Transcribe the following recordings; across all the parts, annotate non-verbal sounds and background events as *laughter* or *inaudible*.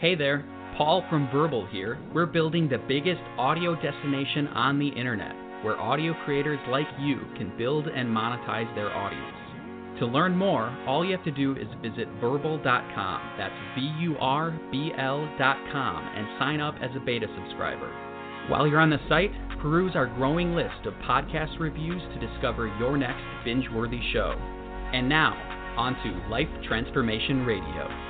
Hey there, Paul from Vurbl here. We're building the biggest audio destination on the internet where audio creators like you can build and monetize their audience. To learn more, all you have to do is visit vurbl.com. That's V U R B L.com and sign up as a beta subscriber. While you're on the site, peruse our growing list of podcast reviews to discover your next binge worthy show. And now, on to Life Transformation Radio.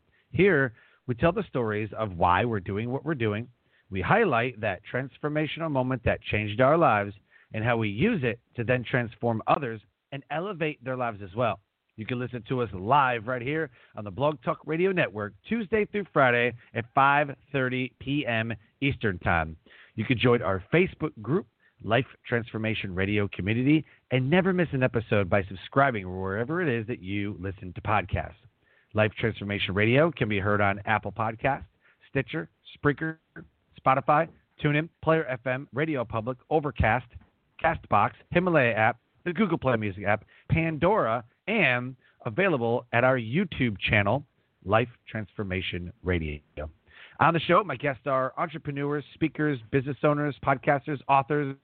Here, we tell the stories of why we're doing what we're doing. We highlight that transformational moment that changed our lives and how we use it to then transform others and elevate their lives as well. You can listen to us live right here on the Blog Talk Radio Network Tuesday through Friday at 5:30 p.m. Eastern Time. You can join our Facebook group, Life Transformation Radio Community, and never miss an episode by subscribing wherever it is that you listen to podcasts. Life Transformation Radio can be heard on Apple Podcasts, Stitcher, Spreaker, Spotify, TuneIn, Player FM, Radio Public, Overcast, Castbox, Himalaya app, the Google Play Music app, Pandora, and available at our YouTube channel, Life Transformation Radio. On the show, my guests are entrepreneurs, speakers, business owners, podcasters, authors,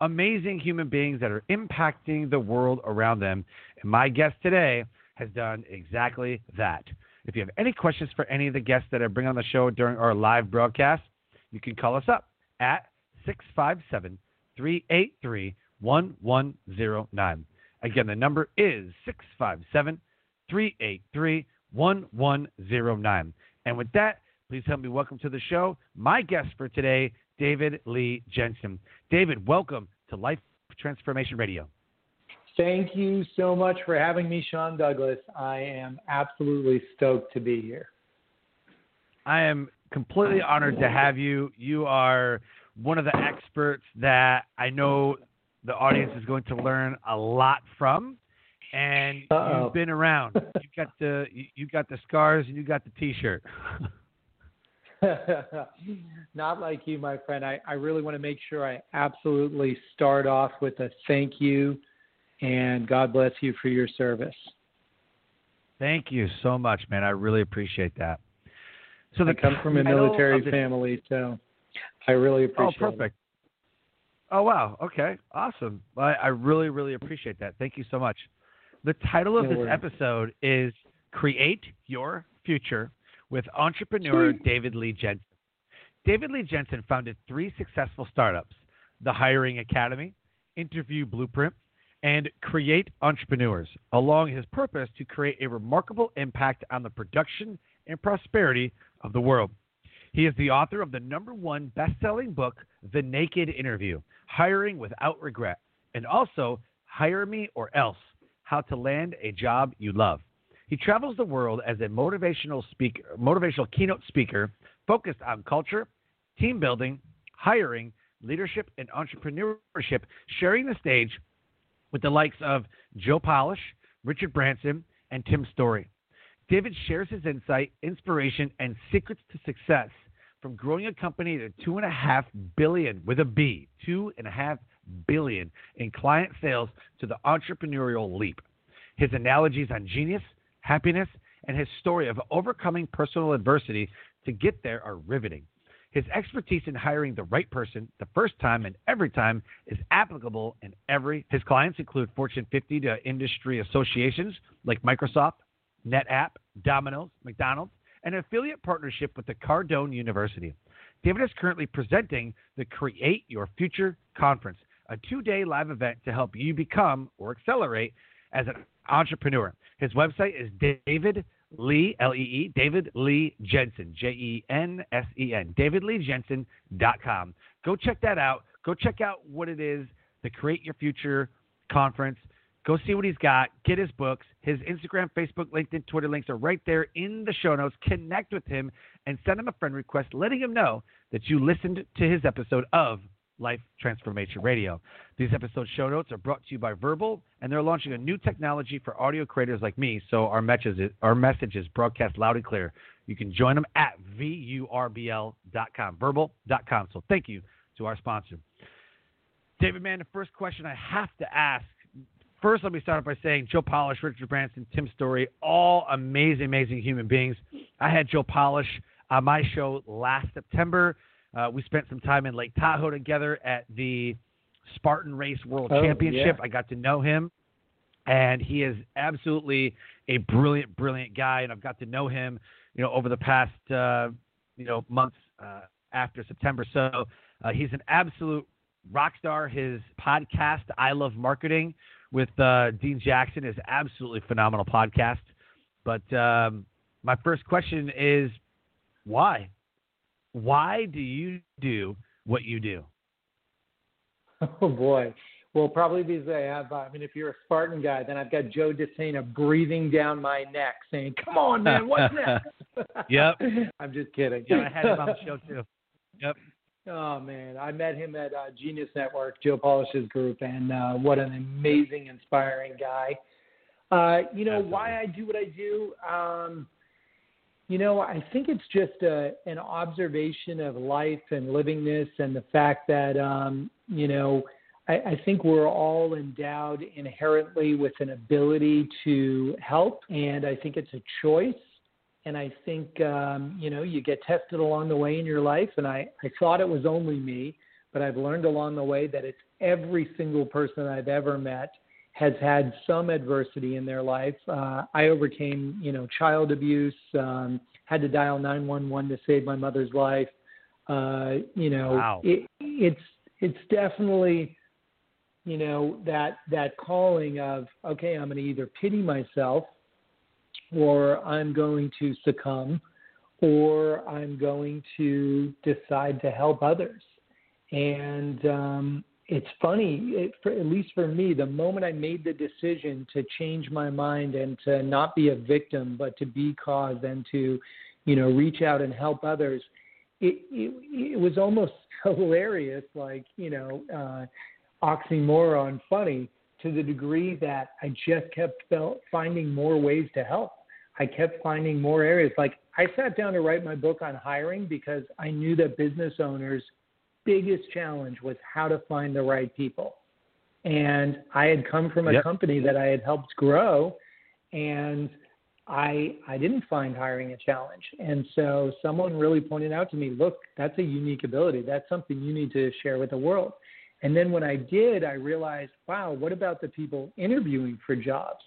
amazing human beings that are impacting the world around them. And my guest today has done exactly that. If you have any questions for any of the guests that I bring on the show during our live broadcast, you can call us up at 657 383 1109. Again, the number is 657 383 1109. And with that, please help me welcome to the show my guest for today, David Lee Jensen. David, welcome to Life Transformation Radio. Thank you so much for having me, Sean Douglas. I am absolutely stoked to be here. I am completely honored to have you. You are one of the experts that I know the audience is going to learn a lot from. And Uh-oh. you've been around. *laughs* You got the you got the scars and you got the T-shirt. *laughs* Not like you, my friend. I, I really want to make sure I absolutely start off with a thank you and God bless you for your service. Thank you so much, man. I really appreciate that. So the I come from a military family, so I really oh, appreciate. Oh, perfect. It. Oh wow. Okay. Awesome. I, I really, really appreciate that. Thank you so much. The title of no this worries. episode is "Create Your Future" with entrepreneur Sweet. David Lee Jensen. David Lee Jensen founded three successful startups: the Hiring Academy, Interview Blueprint, and create entrepreneurs, along his purpose to create a remarkable impact on the production and prosperity of the world. He is the author of the number one best selling book, The Naked Interview Hiring Without Regret, and also Hire Me or Else How to Land a Job You Love. He travels the world as a motivational speaker, motivational keynote speaker focused on culture, team building, hiring, leadership, and entrepreneurship, sharing the stage with the likes of Joe Polish, Richard Branson, and Tim Storey. David shares his insight, inspiration, and secrets to success from growing a company to two and a half billion with a B, two and a half billion in client sales to the entrepreneurial leap. His analogies on genius, happiness, and his story of overcoming personal adversity to get there are riveting. His expertise in hiring the right person the first time and every time is applicable in every. His clients include Fortune 50 to industry associations like Microsoft, NetApp, Domino's, McDonald's, and an affiliate partnership with the Cardone University. David is currently presenting the Create Your Future Conference, a two day live event to help you become or accelerate as an entrepreneur. His website is David Lee, L E E, David Lee Jensen, J E N S E N, davidleejensen.com. Go check that out. Go check out what it is, the Create Your Future Conference. Go see what he's got. Get his books. His Instagram, Facebook, LinkedIn, Twitter links are right there in the show notes. Connect with him and send him a friend request letting him know that you listened to his episode of Life Transformation Radio. These episode show notes are brought to you by Vurbl, and they're launching a new technology for audio creators like me, so our messages, our message is broadcast loud and clear. You can join them at vurbl.com, verbal.com. So thank you to our sponsor. David, man, the first question I have to ask. First, let me start off by saying Joe Polish, Richard Branson, Tim Storey, all amazing, amazing human beings. I had Joe Polish on my show last September. Uh, we spent some time in Lake Tahoe together at the Spartan Race World Oh, Championship. yeah. I got to know him, and he is absolutely a brilliant, brilliant guy. And I've got to know him, you know, over the past, uh, you know, months uh, after September. So uh, he's an absolute rock star. His podcast, I Love Marketing, with uh, Dean Jackson, is absolutely phenomenal podcast. But um, my first question is, why? Why do you do what you do? *laughs* Oh boy. Well, probably because I have. I mean, if you're a Spartan guy, then I've got Joe DeSena breathing down my neck, saying, "Come on, man, what's next?" *laughs* *laughs* Yep. I'm just kidding. Yeah, I had him on the show too. Yep. Oh man, I met him at uh, Genius Network, Joe Polish's group, and uh, what an amazing, inspiring guy. Uh, you know Absolutely. why I do what I do. Um, you know, I think it's just a, an observation of life and living this, and the fact that um, you know, I, I think we're all endowed inherently with an ability to help, and I think it's a choice. And I think um, you know you get tested along the way in your life, and I, I thought it was only me, but I've learned along the way that it's every single person I've ever met has had some adversity in their life. Uh, I overcame, you know, child abuse, um, had to dial 911 to save my mother's life. Uh, you know, Wow. it, it's it's definitely, you know, that that calling of okay, I'm going to either pity myself, or I'm going to succumb, or I'm going to decide to help others. And um, it's funny, it, for, at least for me, the moment I made the decision to change my mind and to not be a victim, but to be cause and to, you know, reach out and help others, it, it, it was almost *laughs* hilarious, like, you know, uh, oxymoron funny to the degree that I just kept felt, finding more ways to help. I kept finding more areas. Like I sat down to write my book on hiring because I knew that business owners' biggest challenge was how to find the right people. And I had come from a Yep. company that I had helped grow and I I didn't find hiring a challenge. And so someone really pointed out to me, look, that's a unique ability. That's something you need to share with the world. And then when I did, I realized, wow, what about the people interviewing for jobs?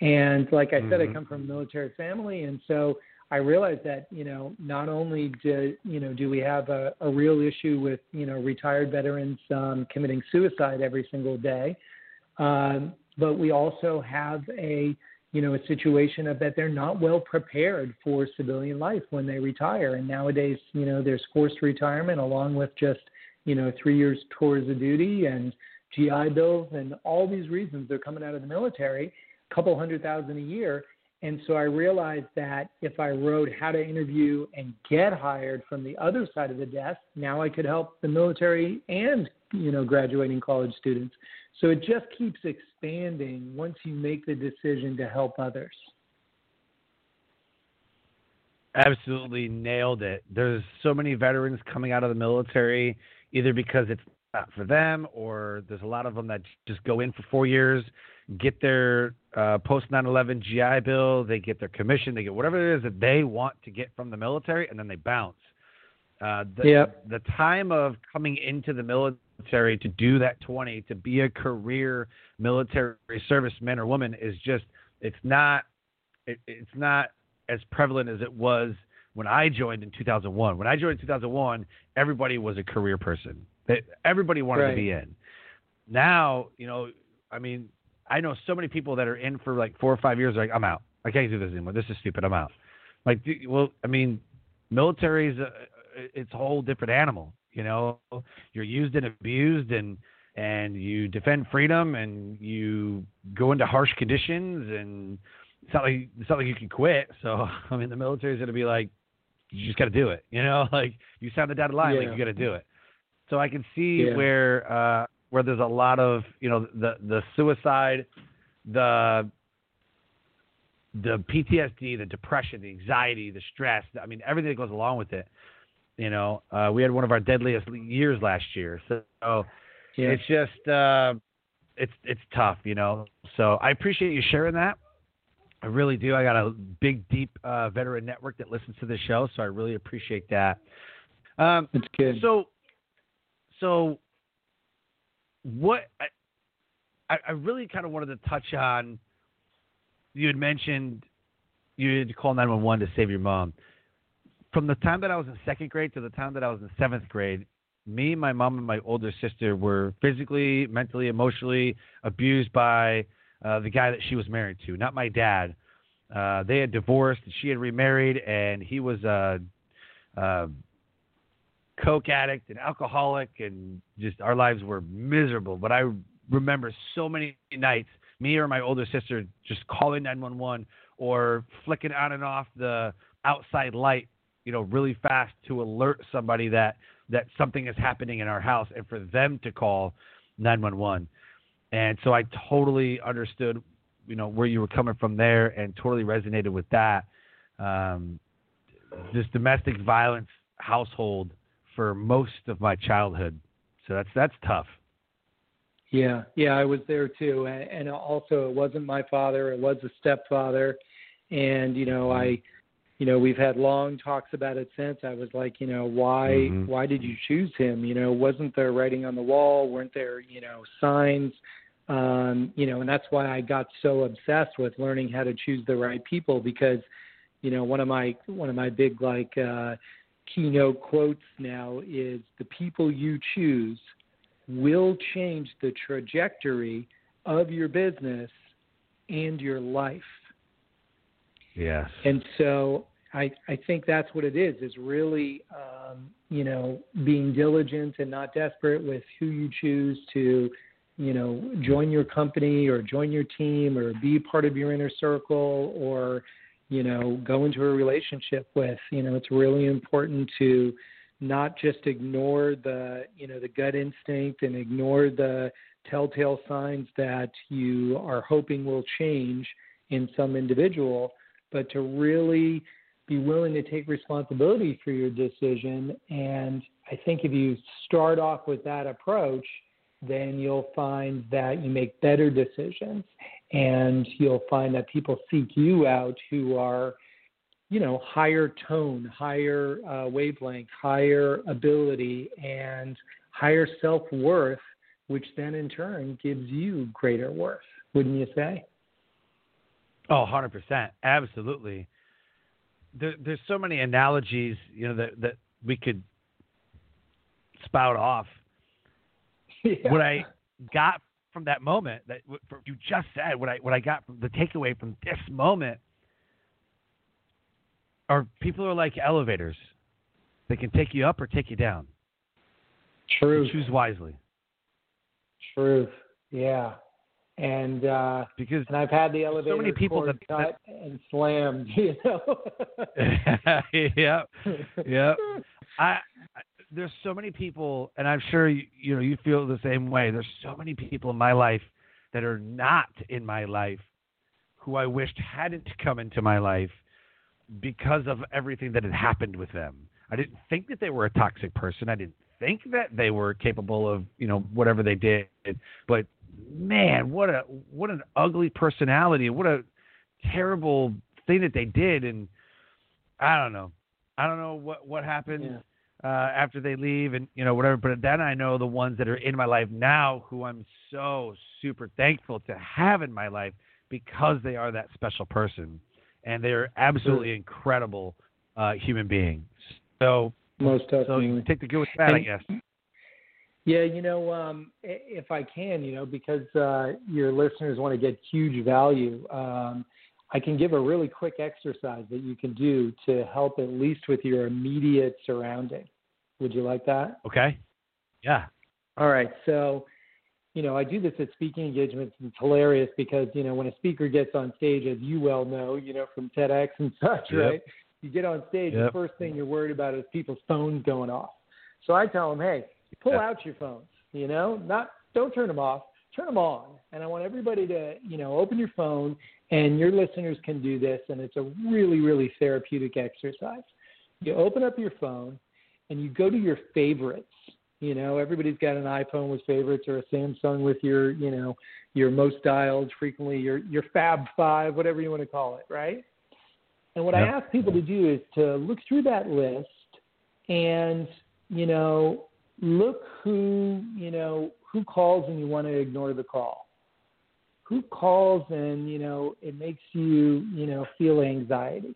And like I said, I Mhm. come from a military family, and so I realized that you know not only do you know do we have a, a real issue with you know retired veterans um, committing suicide every single day, um, but we also have a you know a situation of that they're not well prepared for civilian life when they retire. And nowadays, you know, there's forced retirement along with just you know three years tours of duty and GI bills and all these reasons they're coming out of the military, a couple hundred thousand a year. And so I realized that if I wrote how to interview and get hired from the other side of the desk, now I could help the military and you know graduating college students. So it just keeps expanding once you make the decision to help others. Absolutely nailed it. There's so many veterans coming out of the military either because it's not for them or there's a lot of them that just go in for four years, get their uh, post 9/11 GI Bill, they get their commission, they get whatever it is that they want to get from the military, and then they bounce. Uh, the, Yep. the time of coming into the military to do that 20, to be a career military serviceman or woman is just it's not it, it's not as prevalent as it was when I joined in 2001. When I joined in 2001, everybody was a career person. Everybody wanted right. to be in. Now, you know, I mean, I know so many people that are in for like four or five years. Like, I'm out. I can't do this anymore. This is stupid. I'm out. Like, well, I mean, military is a, it's a whole different animal. You know, you're used and abused, and and you defend freedom, and you go into harsh conditions, and it's not like it's not like you can quit. So, *laughs* I mean, the military is going to be like, you just got to do it. You know, *laughs* like you sound the dotted line, yeah. like you got to do it. So I can see Yeah. where uh, where there's a lot of you know the the suicide, the the PTSD, the depression, the anxiety, the stress. I mean, everything that goes along with it. You know, uh, we had one of our deadliest years last year, so Yeah. it's just uh, it's it's tough. You know, so I appreciate you sharing that. I really do. I got a big, deep uh, veteran network that listens to the show, so I really appreciate that. Um, It's good. so, so what I, I really kind of wanted to touch on. You had mentioned you had to call nine one one to save your mom. From the time that I was in second grade to the time that I was in seventh grade, me, my mom, and my older sister were physically, mentally, emotionally abused by uh, the guy that she was married to, not my dad. Uh, they had divorced, and she had remarried, and he was a, a coke addict and alcoholic, and just our lives were miserable. But I remember so many nights, me or my older sister just calling 911 or flicking on and off the outside light, you know, really fast to alert somebody that that something is happening in our house, and for them to call 911. And so I totally understood, you know, where you were coming from there, and totally resonated with that. Um, this domestic violence household for most of my childhood, so that's that's tough. Yeah, yeah, I was there too, and, and also it wasn't my father; it was a stepfather, and you know, I, you know, we've had long talks about it since. I was like, you know, why, Mhm. why did you choose him? You know, wasn't there writing on the wall? Weren't there, you know, signs? Um, you know, and that's why I got so obsessed with learning how to choose the right people because, you know, one of my one of my big like uh, keynote quotes now is the people you choose will change the trajectory of your business and your life. Yes. And so I, I think that's what it is, is really, um, you know, being diligent and not desperate with who you choose to, you know, join your company or join your team or be part of your inner circle or, you know, go into a relationship with. You know, it's really important to not just ignore the, you know, the gut instinct and ignore the telltale signs that you are hoping will change in some individual, but to really be willing to take responsibility for your decision. And I think if you start off with that approach, then you'll find that you make better decisions and you'll find that people seek you out who are you know higher tone higher uh, wavelength higher ability and higher self-worth which then in turn gives you greater worth wouldn't you say Oh, 100%. Absolutely. There, there's so many analogies, you know, that, that we could spout off. *laughs* yeah. What I got from that moment that you just said, what I what I got from the takeaway from this moment are people are like elevators. They can take you up or take you down. truth Choose wisely. truth yeah and uh Because and I've had the elevator so many people that- cut and slammed, *laughs* you know. *laughs* yeah, yeah. *laughs* I there's so many people, and I'm sure you, you know you feel the same way. There's so many people in my life that are not in my life, who I wished hadn't come into my life because of everything that had happened with them. I didn't think that they were a toxic person. I didn't think that they were capable of you know whatever they did. But man, what a what an ugly personality. What a terrible thing that they did. And I don't know. I don't know what what happened Yeah. Uh, after they leave and you know whatever. But then I know the ones that are in my life now, who I'm so super thankful to have in my life because they are that special person, and they are absolutely incredible uh, human beings. So most so definitely. you take the good with the bad, I guess. Yeah, you know, um, if I can, you know, because uh, your listeners want to get huge value, um, I can give a really quick exercise that you can do to help at least with your immediate surrounding. Would you like that? Okay. Yeah. All right. So, you know, I do this at speaking engagements. And it's hilarious because, you know, when a speaker gets on stage, as you well know, you know, from TEDx and such, Yep. right? You get on stage, the first thing you're worried about is people's phones going off. So I tell them, hey, pull Yep. out your phones, you know, not, don't turn them off, turn them on. And I want everybody to, you know, open your phone and your listeners can do this. And it's a really, really therapeutic exercise. You open up your phone and you go to your favorites. You know, everybody's got an iPhone with favorites or a Samsung with your, you know, your most dialed frequently, your your Fab Five, whatever you want to call it, right? And what I ask people to do is to look through that list and, you know, look who, you know, who calls and you want to ignore the call. Who calls and, you know, it makes you, you know, feel anxiety.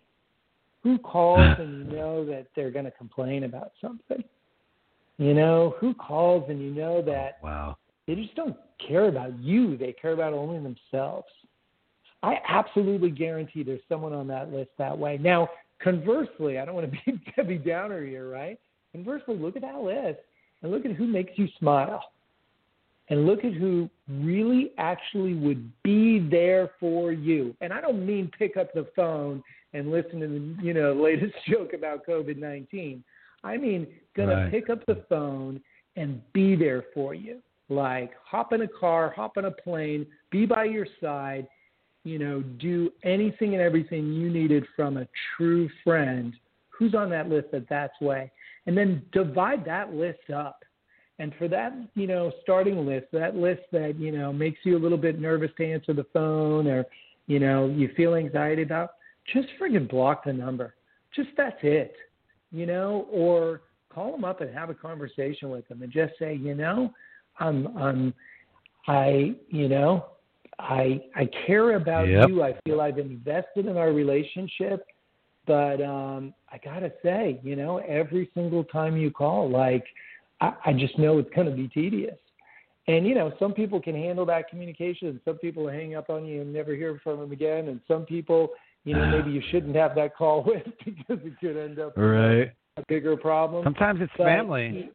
Who calls and you know that they're going to complain about something. You know, who calls and you know oh, that Wow. they just don't care about you. They care about only themselves. I absolutely guarantee there's someone on that list that way. Now, conversely, I don't want to be *laughs* Debbie Downer here, right? Conversely, look at that list and look at who makes you smile. And look at who really actually would be there for you. And I don't mean pick up the phone and listen to the you know *laughs* latest joke about COVID nineteen. I mean gonna Right. pick up the phone and be there for you. Like hop in a car, hop on a plane, be by your side, you know, do anything and everything you needed from a true friend who's on that list that that's way. And then divide that list up. And for that, you know, starting list, that list that, you know, makes you a little bit nervous to answer the phone or, you know, you feel anxiety about, just friggin' block the number. Just that's it. You know, or call them up and have a conversation with them and just say, you know, I'm I'm I, you know, I I care about Yep. you. I feel I've invested in our relationship. But um I gotta say, you know, every single time you call, like I, I just know it's gonna be tedious. And you know, some people can handle that communication, and some people hang up on you and never hear from them again, and some people, you know, maybe you shouldn't have that call with because it could end up Right. a bigger problem. Sometimes it's But- family.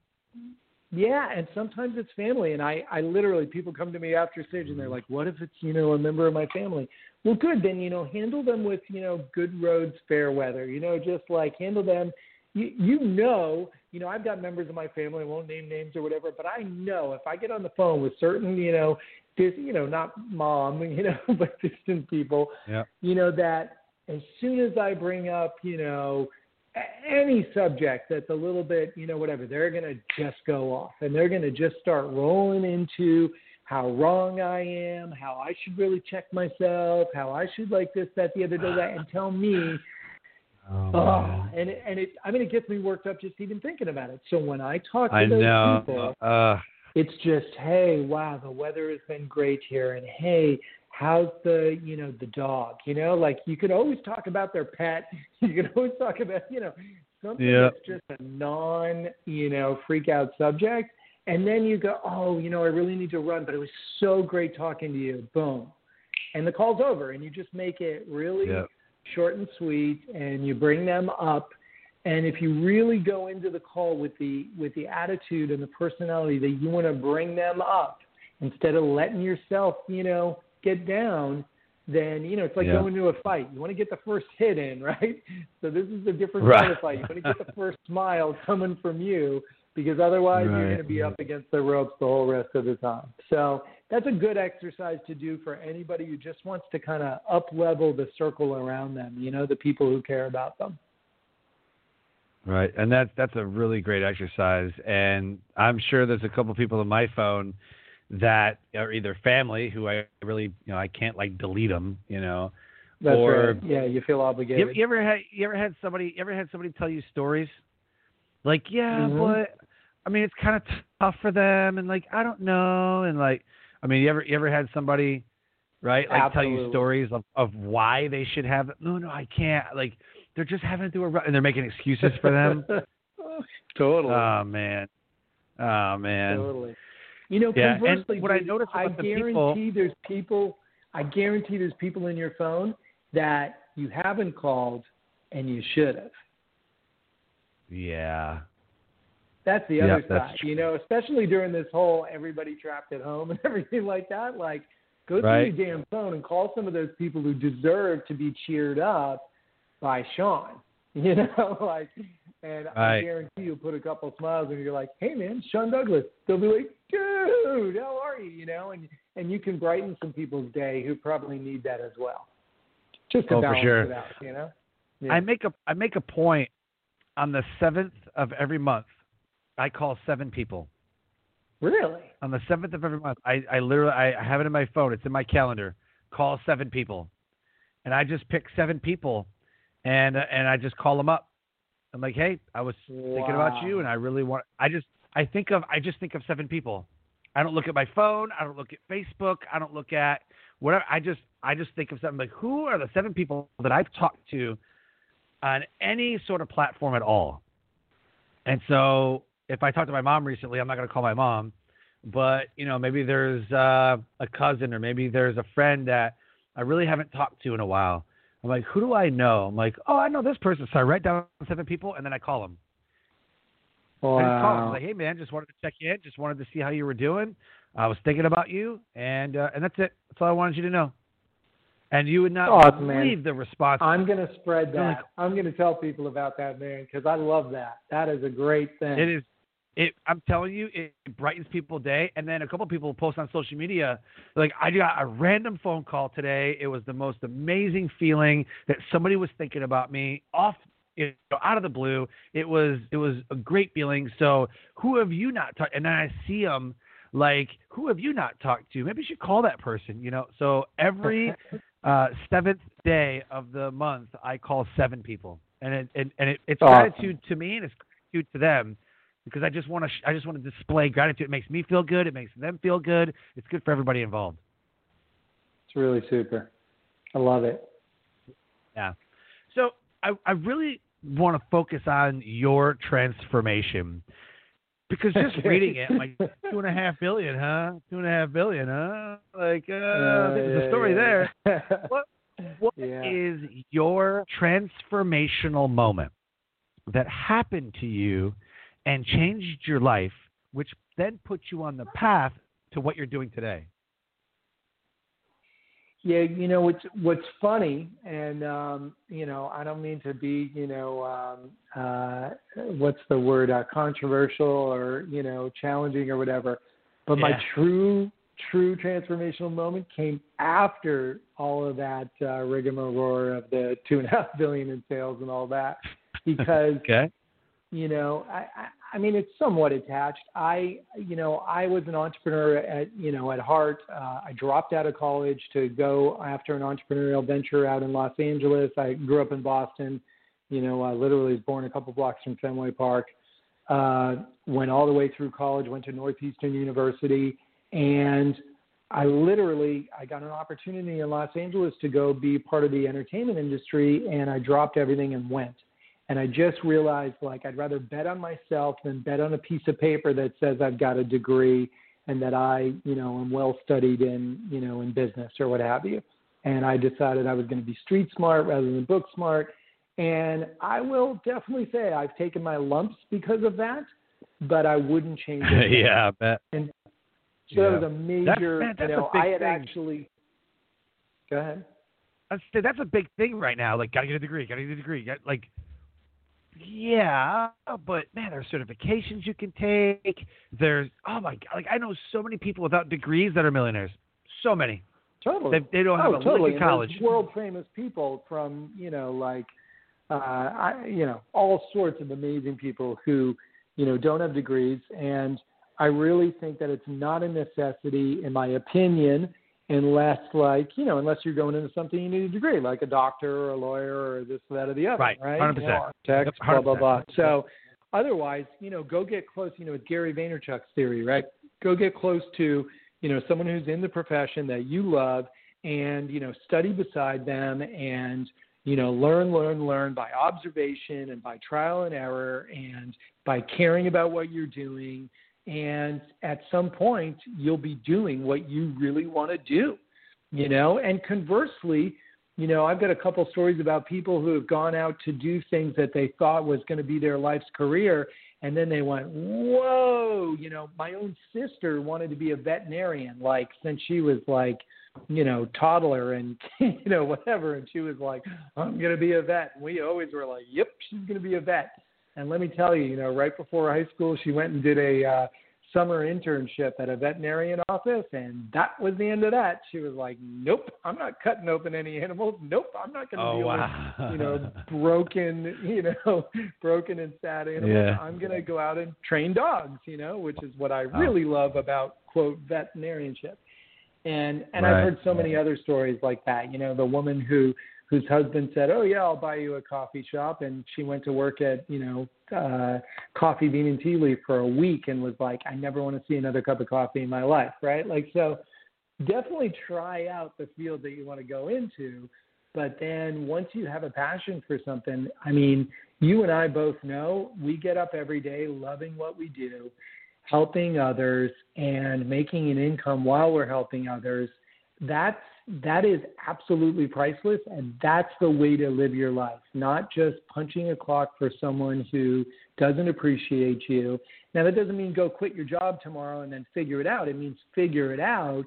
Yeah, and sometimes it's family. And I, I literally, people come to me after stage and they're like, what if it's, you know, a member of my family? Well, good. Then, you know, handle them with, you know, good roads, fair weather. You know, just like handle them. You, you know, you know, I've got members of my family, I won't name names or whatever, but I know if I get on the phone with certain, you know, dis, you know, not mom, you know, but distant people, Yeah. you know, that as soon as I bring up, you know, any subject that's a little bit, you know, whatever, they're going to just go off and they're going to just start rolling into how wrong I am, how I should really check myself, how I should like this, that, the other, da, da, and tell me, *laughs* Oh, oh, and it, and it, I mean, it gets me worked up just even thinking about it. So when I talk to I those know. people, Uh, it's just, hey, wow, the weather has been great here, and hey, how's the, you know, the dog? You know, like you can always talk about their pet. *laughs* You can always talk about, you know, something Yeah. that's just a non, you know, freak out subject. And then you go, oh, you know, I really need to run, but it was so great talking to you. Boom. And the call's over, and you just make it really yeah. short and sweet, and you bring them up. And if you really go into the call with the with the attitude and the personality that you want to bring them up, instead of letting yourself, you know, get down, then you know it's like Yeah. going to a fight. You want to get the first hit in, *laughs* right? So this is a different Right. kind of fight. You want to get the first smile coming from you because otherwise you're going to be up against the ropes the whole rest of the time. So that's a good exercise to do for anybody who just wants to kind of up level the circle around them, you know, the people who care about them. Right, and that's that's a really great exercise, and I'm sure there's a couple people on my phone that are either family who I really, you know, I can't like delete them, you know. That's Or- right. Yeah, you feel obligated. you ever had you ever had somebody you ever had somebody tell you stories, like yeah, Mhm. but I mean it's kind of tough for them, and like I don't know, and like I mean you ever you ever had somebody, right, like tell you stories of of why they should have? No, no, I can't. Like they're just having to do a run, and they're making excuses for them. *laughs* totally. Oh man. Oh man. Totally. You know, Yeah, and conversely, what I dude, noticed I about the guarantee people- there's people. I guarantee there's people in your phone that you haven't called and you should have. Yeah. That's the other that's side. You know, especially during this whole everybody trapped at home *laughs* and everything like that. Like, go Right. through your damn phone and call some of those people who deserve to be cheered up by Sean. *laughs* You know, like, and I guarantee you'll put a couple smiles and you're like, "Hey, man, Sean Douglas." They'll be like, "Dude, how are you?" You know, and and you can brighten some people's day who probably need that as well. Just to Oh, for balance sure. it out, you know. Yeah. I make a I make a point on the seventh of every month. I call seven people. really. On the seventh of every month, I, I literally I have it in my phone. It's in my calendar. Call seven people, and I just pick seven people, and and I just call them up. I'm like, hey, I was thinking about you, and I really want. I just I think of I just think of seven people. I don't look at my phone. I don't look at Facebook. I don't look at whatever. I just I just think of something like who are the seven people that I've talked to on any sort of platform at all. And so if I talk to my mom recently, I'm not going to call my mom, but you know maybe there's uh, a cousin or maybe there's a friend that I really haven't talked to in a while. I'm like, who do I know? I'm like, oh, I know this person. So I write down seven people and then I call them. I just called him. I was like, hey man, just wanted to check in. Just wanted to see how you were doing. I was thinking about you, and uh, and that's it. That's all I wanted you to know. And you would not man. believe the response. I'm going to spread that. I'm going to tell people about that, man, because I love that. That is a great thing. It is. It. I'm telling you, it brightens people's day. And then a couple people post on social media, like I got a random phone call today. It was the most amazing feeling that somebody was thinking about me off, you know, out of the blue. It was. It was a great feeling. So who have you not talked? And then I see them. Like, who have you not talked to? Maybe you should call that person, you know. So every uh, seventh day of the month, I call seven people, and it, and, and it, it's Awesome. gratitude to me and it's gratitude to them because I just want to sh- I just want to display gratitude. It makes me feel good. It makes them feel good. It's good for everybody involved. It's really super. I love it. Yeah. So I I really want to focus on your transformation because just reading it, like *laughs* two and a half billion, huh? Two and a half billion, huh? Like uh, there's a story there. there. What What *laughs* is Yeah. your transformational moment that happened to you and changed your life, which then put you on the path to what you're doing today? Yeah, you know what's what's funny, and um, you know I don't mean to be you know um, uh, what's the word uh, controversial or you know challenging or whatever, but my true true transformational moment came after all of that uh, rigmarole of the two and a half billion in sales and all that, because *laughs* Okay. You know I, I i mean it's somewhat attached. I you know i was an entrepreneur at you know at heart. Uh, i dropped out of college to go after an entrepreneurial venture out in los angeles. I grew up in boston you know i literally was born a couple blocks from fenway park. Uh went all the way through college went to northeastern university and i literally i got an opportunity in los angeles to go be part of the entertainment industry and i dropped everything and went and I just realized like I'd rather bet on myself than bet on a piece of paper that says I've got a degree and that I, you know, am well studied in, you know, in business or what have you. And I decided I was going to be street smart rather than book smart. And I will definitely say I've taken my lumps because of that, but I wouldn't change it. *laughs* yeah, I bet. And so that was a major, man, that's you a know, big I had thing. actually. Go ahead. That's that's a big thing right now. Like, gotta get a degree. Gotta get a degree. Got, like, yeah, but man, there's certifications you can take. There's oh my god, like I know so many people without degrees that are millionaires. So many. Totally. They, they don't have oh, a lick totally. college. world famous people from you know like uh, I, you know all sorts of amazing people who you know don't have degrees, and I really think that it's not a necessity, in my opinion, unless like you know unless you're going into something you need a degree, like a doctor or a lawyer or this, that, or the other, Right. Right. 100%. You know, architect, blah blah blah. So otherwise, you know, go get close. You know, with Gary Vaynerchuk's theory, right? Go get close to you know someone who's in the profession that you love and you know study beside them and you know, learn, learn, learn by observation and by trial and error and by caring about what you're doing. And at some point, you'll be doing what you really want to do, you know. And conversely, you know, I've got a couple stories about people who have gone out to do things that they thought was going to be their life's career. And then they went, whoa, you know, my own sister wanted to be a veterinarian, like since she was like, you know, toddler and *laughs* you know whatever, and she was like, "I'm going to be a vet." And we always were like, "Yep, she's going to be a vet." And let me tell you, you know, right before high school, she went and did a uh, summer internship at a veterinarian office, and that was the end of that. She was like, "Nope, I'm not cutting open any animals. Nope, I'm not going to oh, deal wow. with, you know, *laughs* broken, you know, *laughs* broken and sad animals. Yeah. I'm going to go out and train dogs, you know, which is what I Oh. really love about quote veterinarianship." And and Right. I've heard so many other stories like that. You know, the woman who whose husband said, "Oh yeah, I'll buy you a coffee shop," and she went to work at you know uh, Coffee Bean and Tea Leaf for a week and was like, "I never want to see another cup of coffee in my life." Right? Like so, definitely try out the field that you want to go into. But then once you have a passion for something, I mean, you and I both know we get up every day loving what we do, helping others and making an income while we're helping others. That's that is absolutely priceless and that's the way to live your life, not just punching a clock for someone who doesn't appreciate you. Now that doesn't mean go quit your job tomorrow and then figure it out. It means figure it out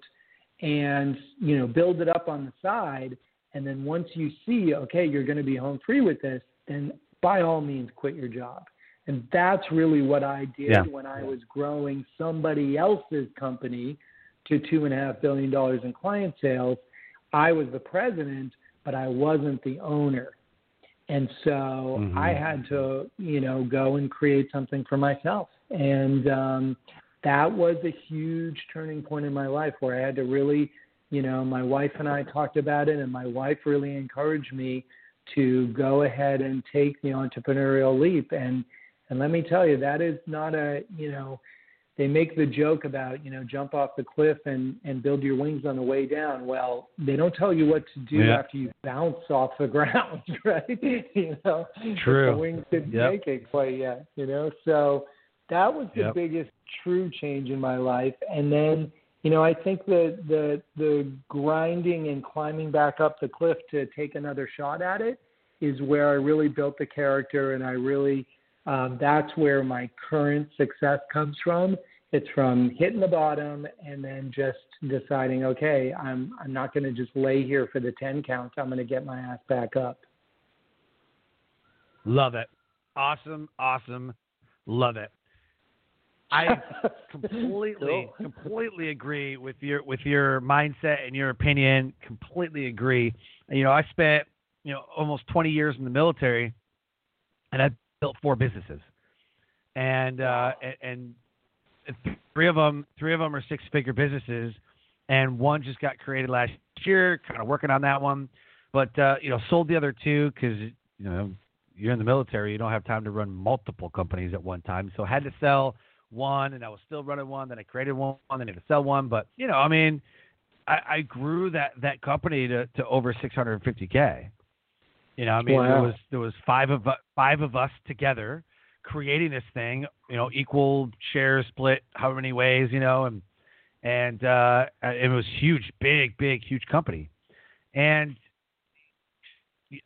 and, you know, build it up on the side and then once you see, okay, you're going to be home free with this, then by all means quit your job. And that's really what I did Yeah. when I was growing somebody else's company to two and a half billion dollars in client sales. I was the president, but I wasn't the owner. And so Mhm. I had to, you know, go and create something for myself. And um, that was a huge turning point in my life where I had to really, you know, my wife and I talked about it, and my wife really encouraged me to go ahead and take the entrepreneurial leap. And and let me tell you, that is not a, you know, they make the joke about, you know, jump off the cliff and, and build your wings on the way down. Well, they don't tell you what to do after you bounce off the *laughs* ground, right? *laughs* you know, True. the wings didn't Yep. make it quite yet, you know. So that was the Yep. biggest true change in my life. And then, you know, I think the the the grinding and climbing back up the cliff to take another shot at it is where I really built the character and I really um, that's where my current success comes from. It's from hitting the bottom and then just deciding, okay, I'm I'm not going to just lay here for the ten count. I'm going to get my ass back up. Love it. Awesome, awesome. Love it. I *laughs* completely Cool. completely agree with your with your mindset and your opinion. Completely agree. You know, I spent, you know, almost 20 years in the military and I built four businesses. And uh and, three of them three of them are six-figure businesses and one just got created last year, kind of working on that one. But uh, you know, sold the other two cuz you know, you're in the military, you don't have time to run multiple companies at one time. So I had to sell one, and I was still running one. Then I created one, then I had to sell one. But you know, I mean, I, I grew that that company to, to over 650k. You know, I mean, there was there was five of five of us together creating this thing. You know, equal share split however many ways. You know, and and uh, it was huge, big, big, huge company. And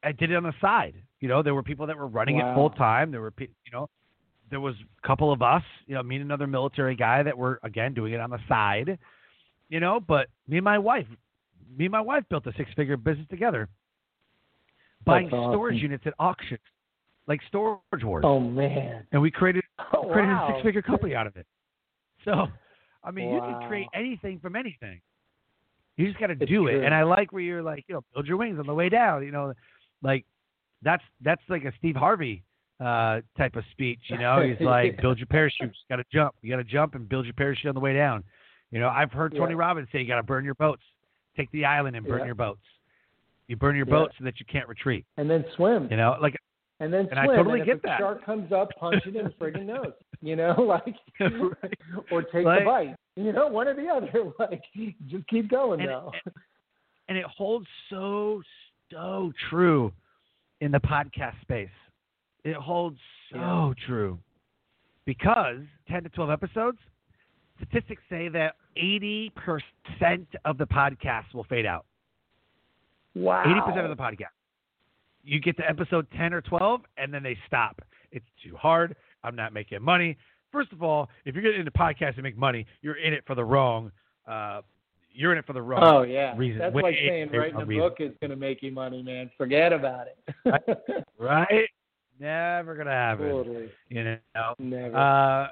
I did it on the side. You know, there were people that were running Wow. it full time. There were, you know, there was a couple of us, you know, me and another military guy that were again doing it on the side. You know, but me and my wife, me and my wife built a six-figure business together, buying awesome. storage units at auctions, like Storage Wars, Oh man. and we created *laughs* Oh, created a six-figure company out of it. So, I mean, you can create anything from anything. You just got to do it. And I like where you're like, you know, build your wings on the way down. You know, like that's that's like a Steve Harvey uh, type of speech. You know, he's *laughs* like, build your parachutes. Got to jump. You got to jump and build your parachute on the way down. You know, I've heard Tony Yeah. Robbins say you got to burn your boats. Take the island and burn Yeah. your boats. You burn your Yeah. boat so that you can't retreat. And then swim. You know, like And then And I totally and get if a that. shark comes up, punch it in the friggin' nose. You know, *laughs* like *laughs* Right. or take Like- the bite. You know, one or the other. *laughs* Like just keep going And- now. and it holds so so true in the podcast space. It holds so true because 10 to 12 episodes, statistics say that 80% of the podcasts will fade out. Wow. 80% of the podcast. You get to episode 10 or 12, and then they stop. It's too hard. I'm not making money. First of all, if you're getting into podcasts to make money, you're in it for the wrong. Uh, you're in it for the wrong. Oh yeah, reason. that's Wait, like saying writing a reason. book is going to make you money, man. Forget about it. *laughs* Right? Never gonna happen. totally. You know. Never. Uh,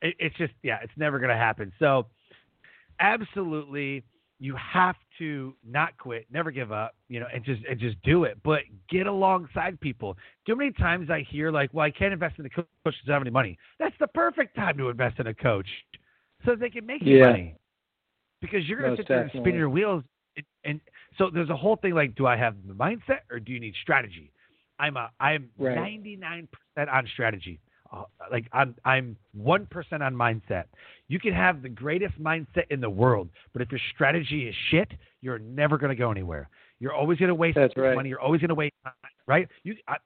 it, it's just yeah, it's never gonna happen. So, absolutely, you have to not quit, never give up, you know, and just and just do it. But get alongside people. Too many times I hear like, "Well, I can't invest in a coach because I don't have any money." That's the perfect time to invest in a coach, so they can make you Yeah. money. Because you're gonna Most sit there and spin your wheels, and, and so there's a whole thing like, do I have the mindset or do you need strategy? I'm a I'm 99% on strategy. Uh, like I'm I'm 1% on mindset. You can have the greatest mindset in the world, but if your strategy is shit, you're never going to go anywhere. You're always going to waste right. money. You're always going to waste time, right? You I,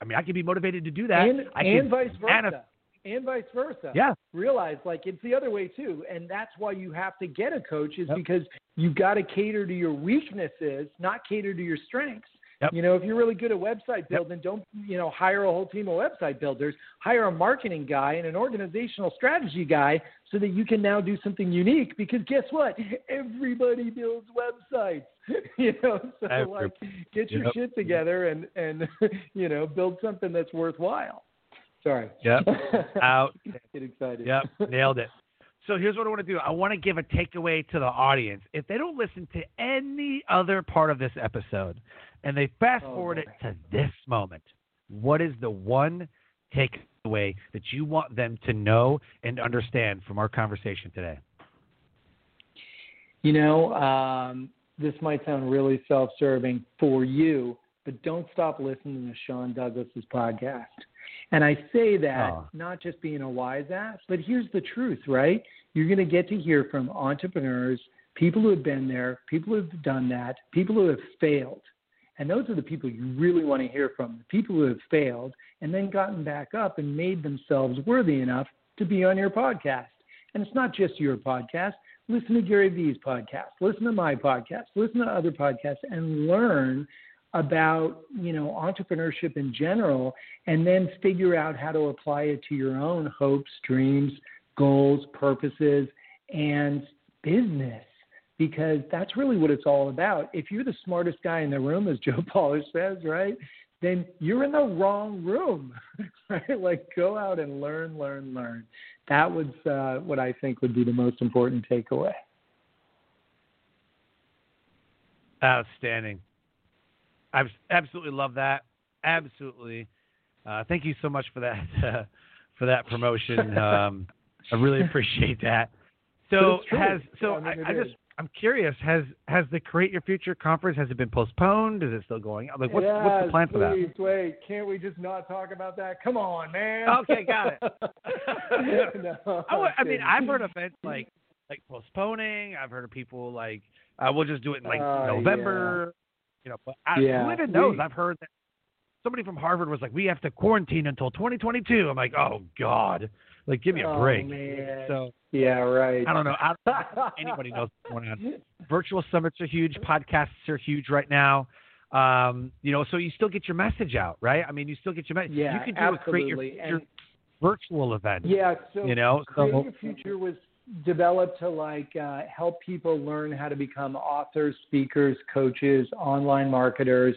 I mean, I can be motivated to do that. and I and can vice versa. and vice versa. Yeah. Realize like it's the other way too, and that's why you have to get a coach is Yep. because you've got to cater to your weaknesses, not cater to your strengths. Yep. You know, if you're really good at website building, don't you know hire a whole team of website builders. Hire a marketing guy and an organizational strategy guy so that you can now do something unique. Because guess what? *laughs* Everybody builds websites. *laughs* you know, so like get your Yep. shit together and and *laughs* you know build something that's worthwhile. Sorry. Yep. Out. Get excited. Yep, nailed it. So here's what I want to do. I want to give a takeaway to the audience. If they don't listen to any other part of this episode and they fast Oh, forward it to this moment, what is the one takeaway that you want them to know and understand from our conversation today? You know, um, this might sound really self-serving for you, but don't stop listening to Sean Douglas's podcast. And I say that Oh. not just being a wise ass, but here's the truth, right? You're going to get to hear from entrepreneurs, people who have been there, people who have done that, people who have failed. And those are the people you really want to hear from, the people who have failed and then gotten back up and made themselves worthy enough to be on your podcast. And it's not just your podcast. Listen to Gary Vee's podcast, listen to my podcast, listen to other podcasts, and learn about you know entrepreneurship in general, and then figure out how to apply it to your own hopes, dreams, goals, purposes, and business. Because that's really what it's all about. If you're the smartest guy in the room, as *laughs* Joe Polish says, right, then you're in the wrong room, *laughs* right? Like go out and learn, learn, learn. That was uh, what I think would be the most important takeaway. Outstanding. I absolutely love that. Absolutely. Uh, thank you so much for that uh, *laughs* for that promotion. Um, I really *laughs* appreciate that. So But it's true. has so I, mean, I, I just I'm curious has has the Create Your Future conference has it been postponed? Is it still going? Like what's what's the plan for that? Wait. Can't we just not talk about that? Come on, man. Okay, got it. *laughs* no, I, I mean. I've heard events like like postponing. I've heard of people like uh, we'll just do it in like Oh, November. You know, but I, Yeah, who even knows? I've heard that somebody from Harvard was like, "We have to quarantine until 2022." I'm like, "Oh God, like give me a Oh, break." man. So Yeah, right. I don't know. I don't know *laughs* anybody knows what's going on. Virtual summits are huge. Podcasts are huge right now. Um, you know, so you still get your message out, right? I mean, you still get your message. Yeah, you can do a create your absolutely. And- virtual event. Yeah, so You know, Create so- Your Future was developed to like uh, help people learn how to become authors, speakers, coaches, online marketers.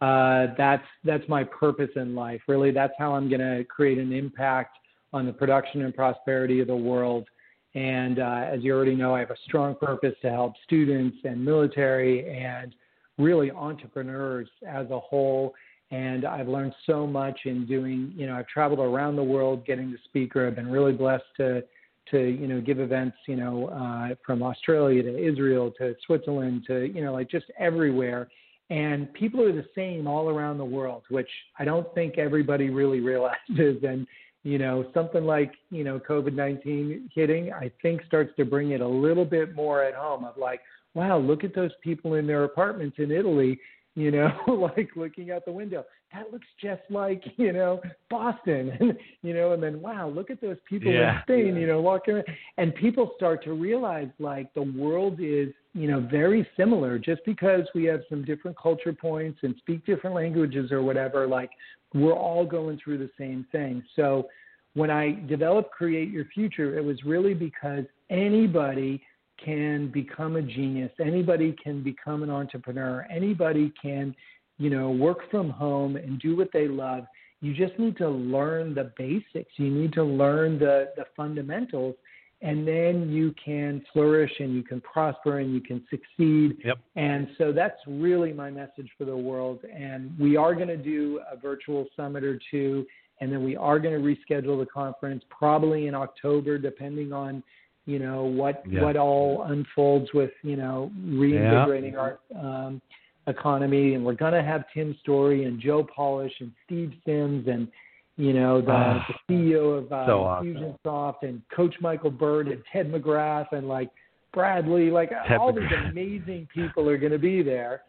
Uh, that's that's my purpose in life. Really, that's how I'm going to create an impact on the production and prosperity of the world. And uh, as you already know, I have a strong purpose to help students and military and really entrepreneurs as a whole. And I've learned so much in doing, you know, I've traveled around the world getting to speaker. I've been really blessed to, to, you know, give events, you know, uh, from Australia to Israel to Switzerland to, you know, like just everywhere. And people are the same all around the world, which I don't think everybody really *laughs* realizes. And, you know, something like, you know, COVID 19 hitting, I think starts to bring it a little bit more at home of like, wow, look at those people in their apartments in Italy, you know, *laughs* like looking out the window. That looks just like *laughs* you know Boston, *laughs* and you know, and then wow, look at those people Yeah. in Spain, you know, walking around, and people start to realize like the world is you know very similar. Just because we have some different culture points and speak different languages or whatever, like we're all going through the same thing. So when I developed Create Your Future, it was really because anybody can become a genius. Anybody can become an entrepreneur. Anybody can, you know, work from home and do what they love. You just need to learn the basics. You need to learn the, the fundamentals, and then you can flourish and you can prosper and you can succeed. Yep. And so that's really my message for the world. And we are going to do a virtual summit or two, and then we are going to reschedule the conference probably in October, depending on you know what Yeah. what all unfolds with you know reinvigorating our um, economy. And we're going to have Tim Storey and Joe Polish and Steve Sims and you know the, Ah, the CEO of uh, so awesome. FusionSoft and Coach Michael Bird and Ted McGrath and like Bradley, like Ted all these amazing people are going to be there,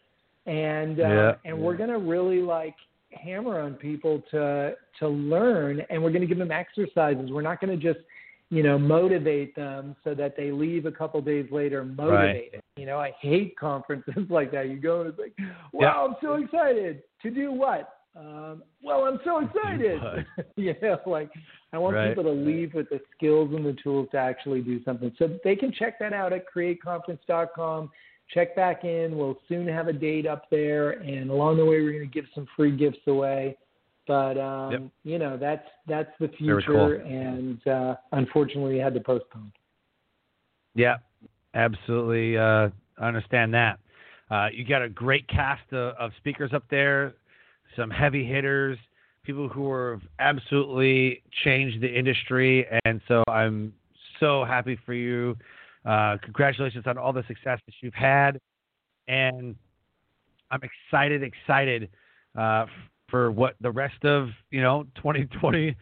and uh, Yeah. and we're going to really like hammer on people to to learn, and we're going to give them exercises. We're not going to just you know motivate them so that they leave a couple days later motivated. You know, I hate conferences *laughs* like that. You go and it's like, wow, I'm so excited to do what? Um, well, I'm so excited. *laughs* you know, like I want Right. people to leave with the skills and the tools to actually do something. So they can check that out at createconference.com. Check back in. We'll soon have a date up there, and along the way, we're going to give some free gifts away. But um, Yep. you know, that's that's the future, cool. and uh, unfortunately, had to postpone. Yeah, absolutely. Uh, I understand that. Uh, you got a great cast of, of speakers up there, some heavy hitters, people who have absolutely changed the industry, and so I'm so happy for you. Uh, congratulations on all the success that you've had, and I'm excited, excited uh, for what the rest of you know 2020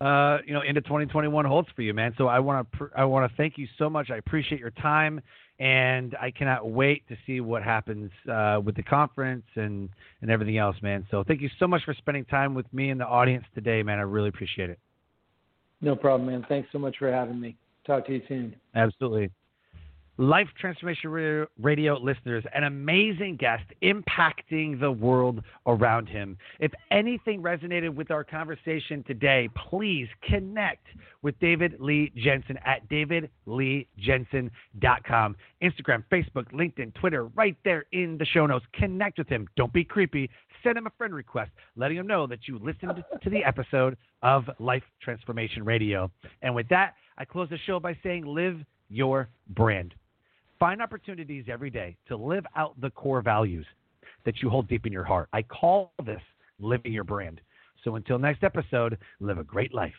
uh, you know, into 2021 holds for you, man. So I want to pr- I want to thank you so much. I appreciate your time, and I cannot wait to see what happens uh, with the conference and and everything else, man. So thank you so much for spending time with me and the audience today, man. I really appreciate it. No problem, man. Thanks so much for having me. Talk to you soon. Absolutely. Life Transformation Radio, listeners, an amazing guest impacting the world around him. If anything resonated with our conversation today, please connect with David Lee Jensen at davidleejensen.com. Instagram, Facebook, LinkedIn, Twitter, right there in the show notes. Connect with him. Don't be creepy. Send him a friend request, letting him know that you listened to the episode of Life Transformation Radio. And with that, I close the show by saying, live your brand. Find opportunities every day to live out the core values that you hold deep in your heart. I call this living your brand. So until next episode, live a great life.